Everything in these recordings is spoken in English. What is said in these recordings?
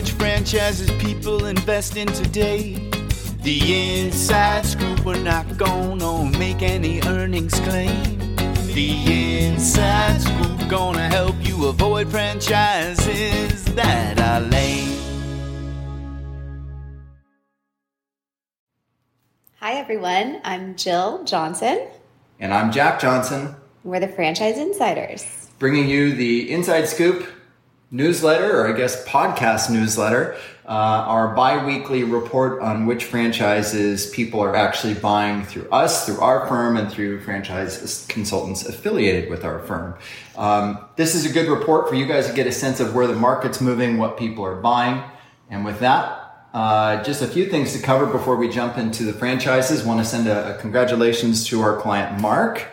which franchises people invest in today. The inside scoop, we're not gonna make any earnings claim. The inside scoop gonna help you avoid franchises that are lame. Hi, everyone. I'm Jill Johnson. And I'm Jack Johnson. We're the Franchise Insiders. Bringing you the Inside Scoop newsletter, or I guess podcast newsletter, uh, our bi weekly report on which franchises people are actually buying through us, through our firm, and through franchise consultants affiliated with our firm. Um, this is a good report for you guys to get a sense of where the market's moving, what people are buying. And with that, uh, just a few things to cover before we jump into the franchises. Want to send a, a congratulations to our client Mark.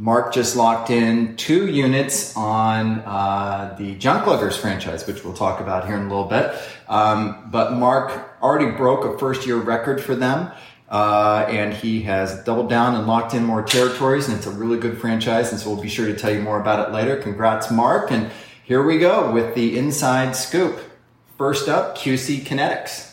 Mark just locked in two units on uh, the Junk Luggers franchise, which we'll talk about here in a little bit. Um, but Mark already broke a first year record for them. Uh, and he has doubled down and locked in more territories, and it's a really good franchise. And so we'll be sure to tell you more about it later. Congrats, Mark. And here we go with the inside scoop. First up, QC Kinetix.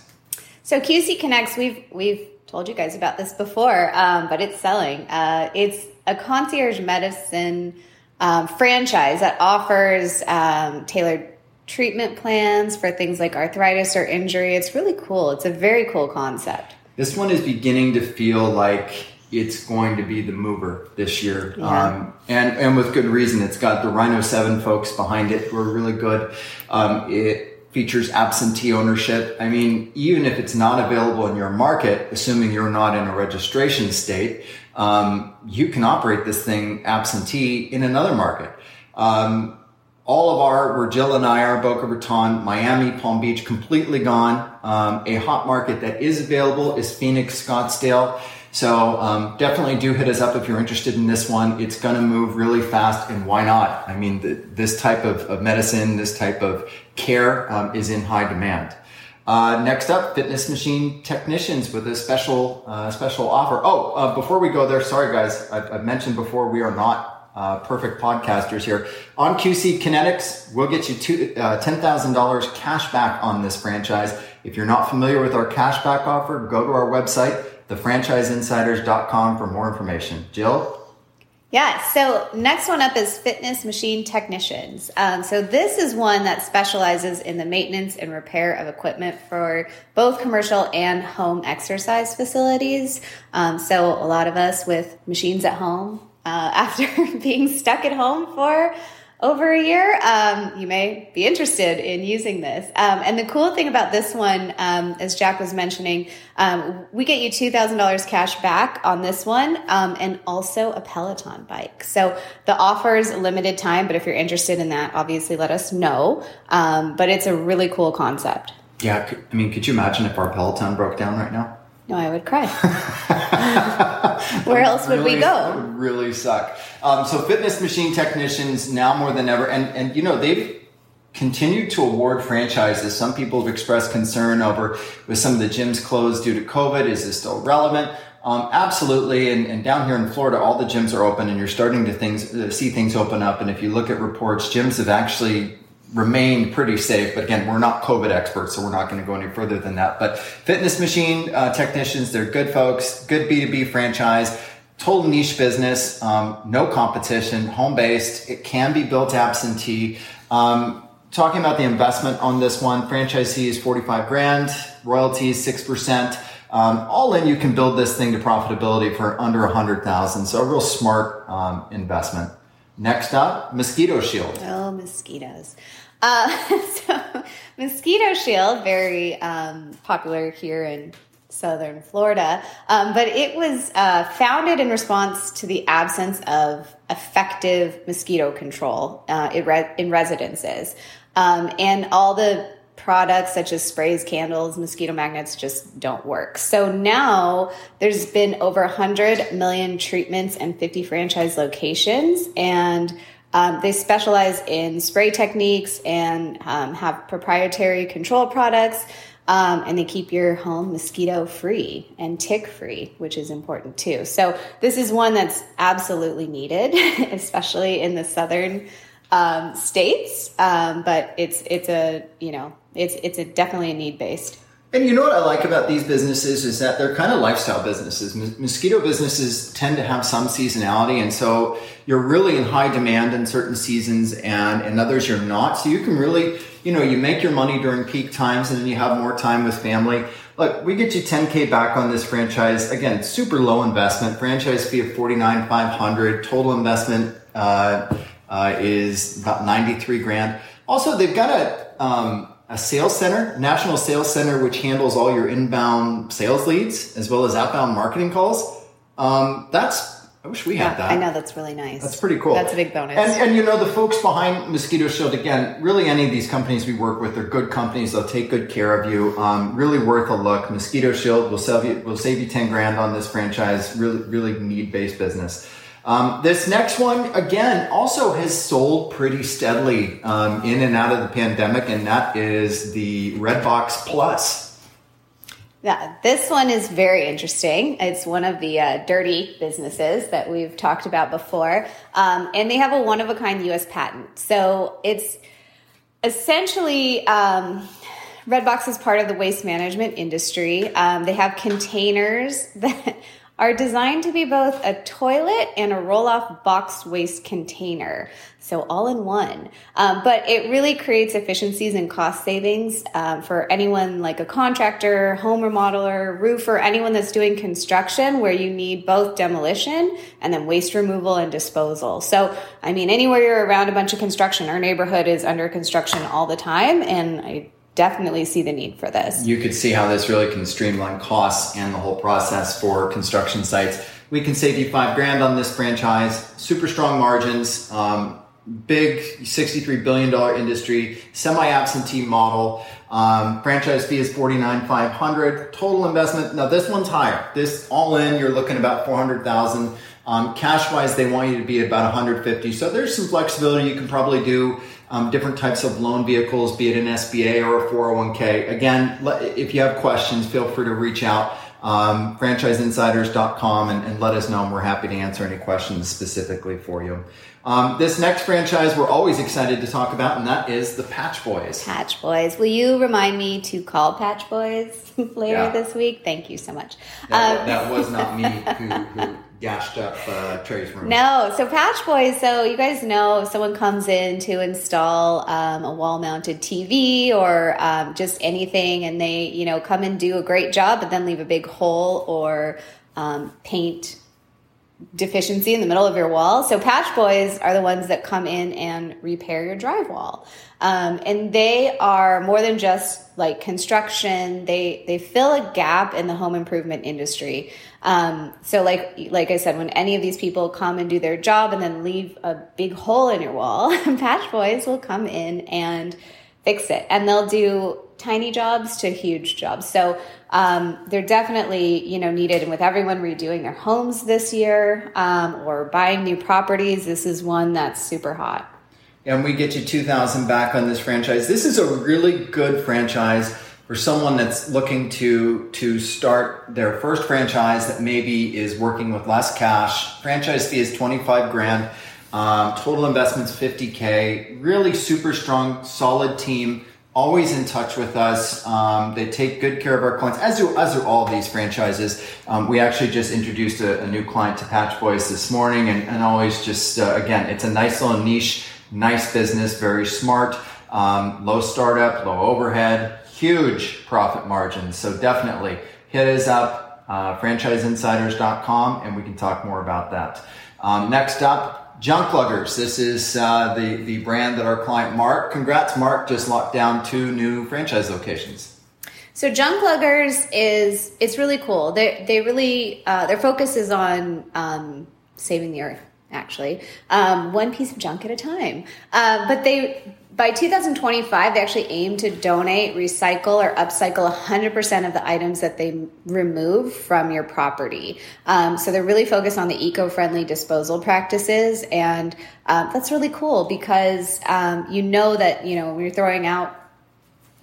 So QC Kinetix, we've we've told you guys about this before, um, but it's selling. Uh, it's a concierge medicine um, franchise that offers um, tailored treatment plans for things like arthritis or injury. It's really cool. It's a very cool concept. This one is beginning to feel like it's going to be the mover this year, yeah. um, and and with good reason. It's got the Rhino Seven folks behind it who are really good. Um, it features absentee ownership. I mean, even if it's not available in your market, assuming you're not in a registration state, um, you can operate this thing absentee in another market. Um, all of our, where Jill and I are, Boca Raton, Miami, Palm Beach, completely gone. Um, a hot market that is available is Phoenix, Scottsdale. So um, definitely do hit us up if you're interested in this one. It's going to move really fast, and why not? I mean, the, this type of, of, medicine, this type of care um, is in high demand. Uh, next up, fitness machine technicians with a special uh, special offer. Oh, uh, before we go there, sorry guys, I've, I've mentioned before we are not uh, perfect podcasters here. On QC Kinetix, we'll get you uh, $10,000 cash back on this franchise. If you're not familiar with our cashback offer, go to our website thefranchiseinsiders.com for more information. Jill? Yeah, so next one up is fitness machine technicians. Um, so this is one that specializes in the maintenance and repair of equipment for both commercial and home exercise facilities. Um, so a lot of us with machines at home uh, after being stuck at home for over a year, um, you may be interested in using this. Um, and the cool thing about this one, um, as Jack was mentioning, um, we get you $2,000 cash back on this one um, and also a Peloton bike. So the offer is limited time, but if you're interested in that, obviously let us know. Um, but it's a really cool concept. Yeah, I mean, could you imagine if our Peloton broke down right now? No, I would cry. Where else would really, we go? really suck. Um, so, fitness machine technicians now more than ever, and and you know they've continued to award franchises. Some people have expressed concern over with some of the gyms closed due to COVID. Is this still relevant? Um, absolutely, and, and, down here in Florida, all the gyms are open, and you're starting to things uh, see things open up. And if you look at reports, gyms have actually remained pretty safe. But again, we're not COVID experts, so we're not going to go any further than that. But fitness machine uh, technicians, they're good folks, good B2B franchise, total niche business, um, no competition, home based. It can be built absentee. Um, talking about the investment on this one, franchise is 45 grand, royalties 6%. Um, all in, you can build this thing to profitability for under 100,000. So a real smart um, investment. Next up, Mosquito Shield. Oh, mosquitoes. Uh, so, Mosquito Shield, very um, popular here in southern Florida, um, but it was uh, founded in response to the absence of effective mosquito control uh, in, re- in, residences. Um, and all the products such as sprays, candles, mosquito magnets just don't work. So now there's been over 100 million treatments and 50 franchise locations. And um, they specialize in spray techniques and um, have proprietary control products. Um, and they keep your home mosquito free and tick free, which is important too. So, this is one that's absolutely needed, especially in the southern um, states, um, but it's it's a you know it's it's a definitely a need based. And you know what I like about these businesses is that they're kind of lifestyle businesses. Mosquito businesses tend to have some seasonality, and so you're really in high demand in certain seasons, and in others you're not. So you can really, you know, you make your money during peak times, and then you have more time with family. Look, we get you 10k back on this franchise. Again, super low investment. Franchise fee of 49,500. Total investment uh, uh, is about 93 grand. Also, they've got a um, a sales center, national sales center, which handles all your inbound sales leads as well as outbound marketing calls. Um, that's I wish we yeah, had that. I know that's really nice. That's pretty cool. That's a big bonus. And, and you know the folks behind Mosquito Shield again. Really, any of these companies we work with, they're good companies. They'll take good care of you. Um, really worth a look. Mosquito Shield will save you will save you ten grand on this franchise. Really, really need based business. Um, this next one, again, also has sold pretty steadily um, in and out of the pandemic, and that is the Redbox Plus. Yeah, this one is very interesting. It's one of the uh, dirty businesses that we've talked about before, um, and they have a one of a kind U.S. patent. So it's essentially um, Redbox is part of the waste management industry. Um, they have containers that are designed to be both a toilet and a roll off box waste container. So all in one. Um, but it really creates efficiencies and cost savings um, for anyone like a contractor, home remodeler, roofer, anyone that's doing construction where you need both demolition and then waste removal and disposal. So, I mean, anywhere you're around a bunch of construction, our neighborhood is under construction all the time. And I definitely see the need for this. You could see how this really can streamline costs and the whole process for construction sites. We can save you five grand on this franchise, super strong margins, um, big $63 billion industry, semi absentee model. Um, franchise fee is 49,500. Total investment. Now this one's higher. This all in, you're looking about 400,000. Um, cash wise, they want you to be about 150. So there's some flexibility. You can probably do um, different types of loan vehicles, be it an SBA or a 401k. Again, if you have questions, feel free to reach out. Um, franchiseinsiders.com and, and let us know and we're happy to answer any questions specifically for you. Um, this next franchise we're always excited to talk about, and that is the Patch Boys. Patch Boys. Will you remind me to call Patch Boys later yeah. this week? Thank you so much. That, um, that was not me who, who gashed up uh, Trey's room. No, so Patch Boys. So you guys know if someone comes in to install um, a wall-mounted TV or um, just anything, and they you know come and do a great job, but then leave a big hole or um, paint deficiency in the middle of your wall. So patch boys are the ones that come in and repair your drywall. Um, and they are more than just like construction. They, they fill a gap in the home improvement industry. Um, so like, like I said, when any of these people come and do their job and then leave a big hole in your wall, patch boys will come in and fix it. And they'll do tiny jobs to huge jobs. So um, they're definitely you know needed. And with everyone redoing their homes this year um, or buying new properties, this is one that's super hot. And we get you two thousand back on this franchise. This is a really good franchise for someone that's looking to to start their first franchise that maybe is working with less cash. Franchise fee is twenty five grand. Um, total investments 50k. Really super strong, solid team always in touch with us. Um, they take good care of our clients, as do as do all these franchises. Um, we actually just introduced a, a, new client to Patch Boys this morning, and, and always just uh, again, it's a nice little niche, nice business, very smart, um, low startup, low overhead, huge profit margins. So definitely hit us up, uh, franchiseinsiders.com, and we can talk more about that. Um, next up, Junk Luggers. This is uh, the the brand that our client Mark. Congrats, Mark! Just locked down two new franchise locations. So Junk Luggers is it's really cool. They they really uh, their focus is on um, saving the earth. Actually, um, one piece of junk at a time. Uh, but they by 2025, they actually aim to donate, recycle, or upcycle 100% of the items that they remove from your property. Um, so they're really focused on the eco friendly disposal practices. And um, that's really cool because um, you know that, you know, when you're throwing out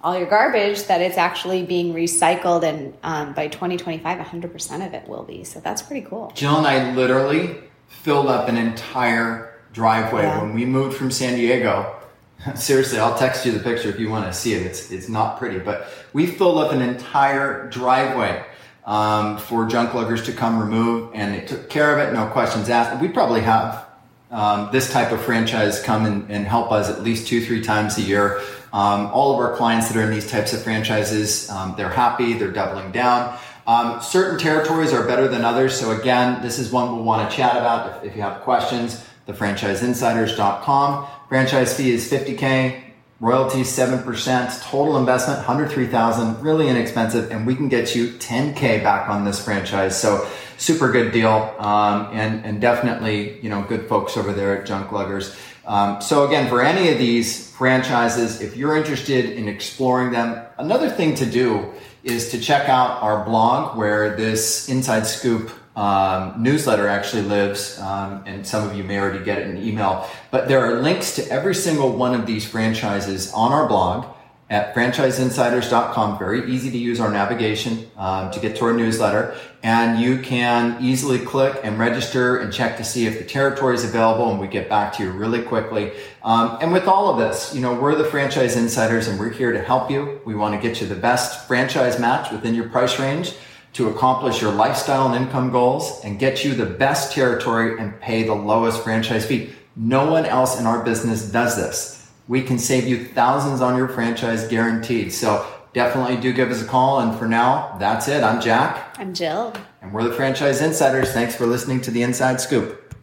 all your garbage, that it's actually being recycled. And um, by 2025, 100% of it will be. So that's pretty cool. Jill and I literally filled up an entire driveway. Yeah. When we moved from San Diego, seriously, I'll text you the picture if you want to see it. It's it's not pretty, but we filled up an entire driveway um, for junk luggers to come remove, and they took care of it, no questions asked. We probably have um, this type of franchise come and, and, help us at least two, three times a year. Um, all of our clients that are in these types of franchises, um, they're happy, they're doubling down. Um, certain territories are better than others. So again, this is one we'll want to chat about if, if you have questions. TheFranchiseInsiders.com. Franchise fee is 50K. royalty 7%. Total investment 103,000. Really inexpensive. And we can get you 10K back on this franchise. So super good deal. Um, and, and definitely, you know, good folks over there at Junk Luggers. Um, so again, for any of these franchises, if you're interested in exploring them, another thing to do is to check out our blog where this inside scoop um, newsletter actually lives, um, and some of you may already get it in email. But there are links to every single one of these franchises on our blog at franchiseinsiders.com. Very easy to use our navigation um, to get to our newsletter. And you can easily click and register and check to see if the territory is available, and we get back to you really quickly. Um, and with all of this, you know, we're the franchise insiders and we're here to help you. We want to get you the best franchise match within your price range to accomplish your lifestyle and income goals and get you the best territory and pay the lowest franchise fee. No one else in our business does this. We can save you thousands on your franchise guaranteed. So definitely do give us a call. And for now, that's it. I'm Jack. I'm Jill. And we're the Franchise Insiders. Thanks for listening to the Inside Scoop.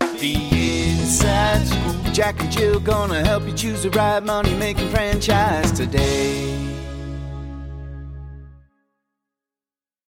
The Inside Scoop. Jack and Jill gonna help you choose the right money making franchise today.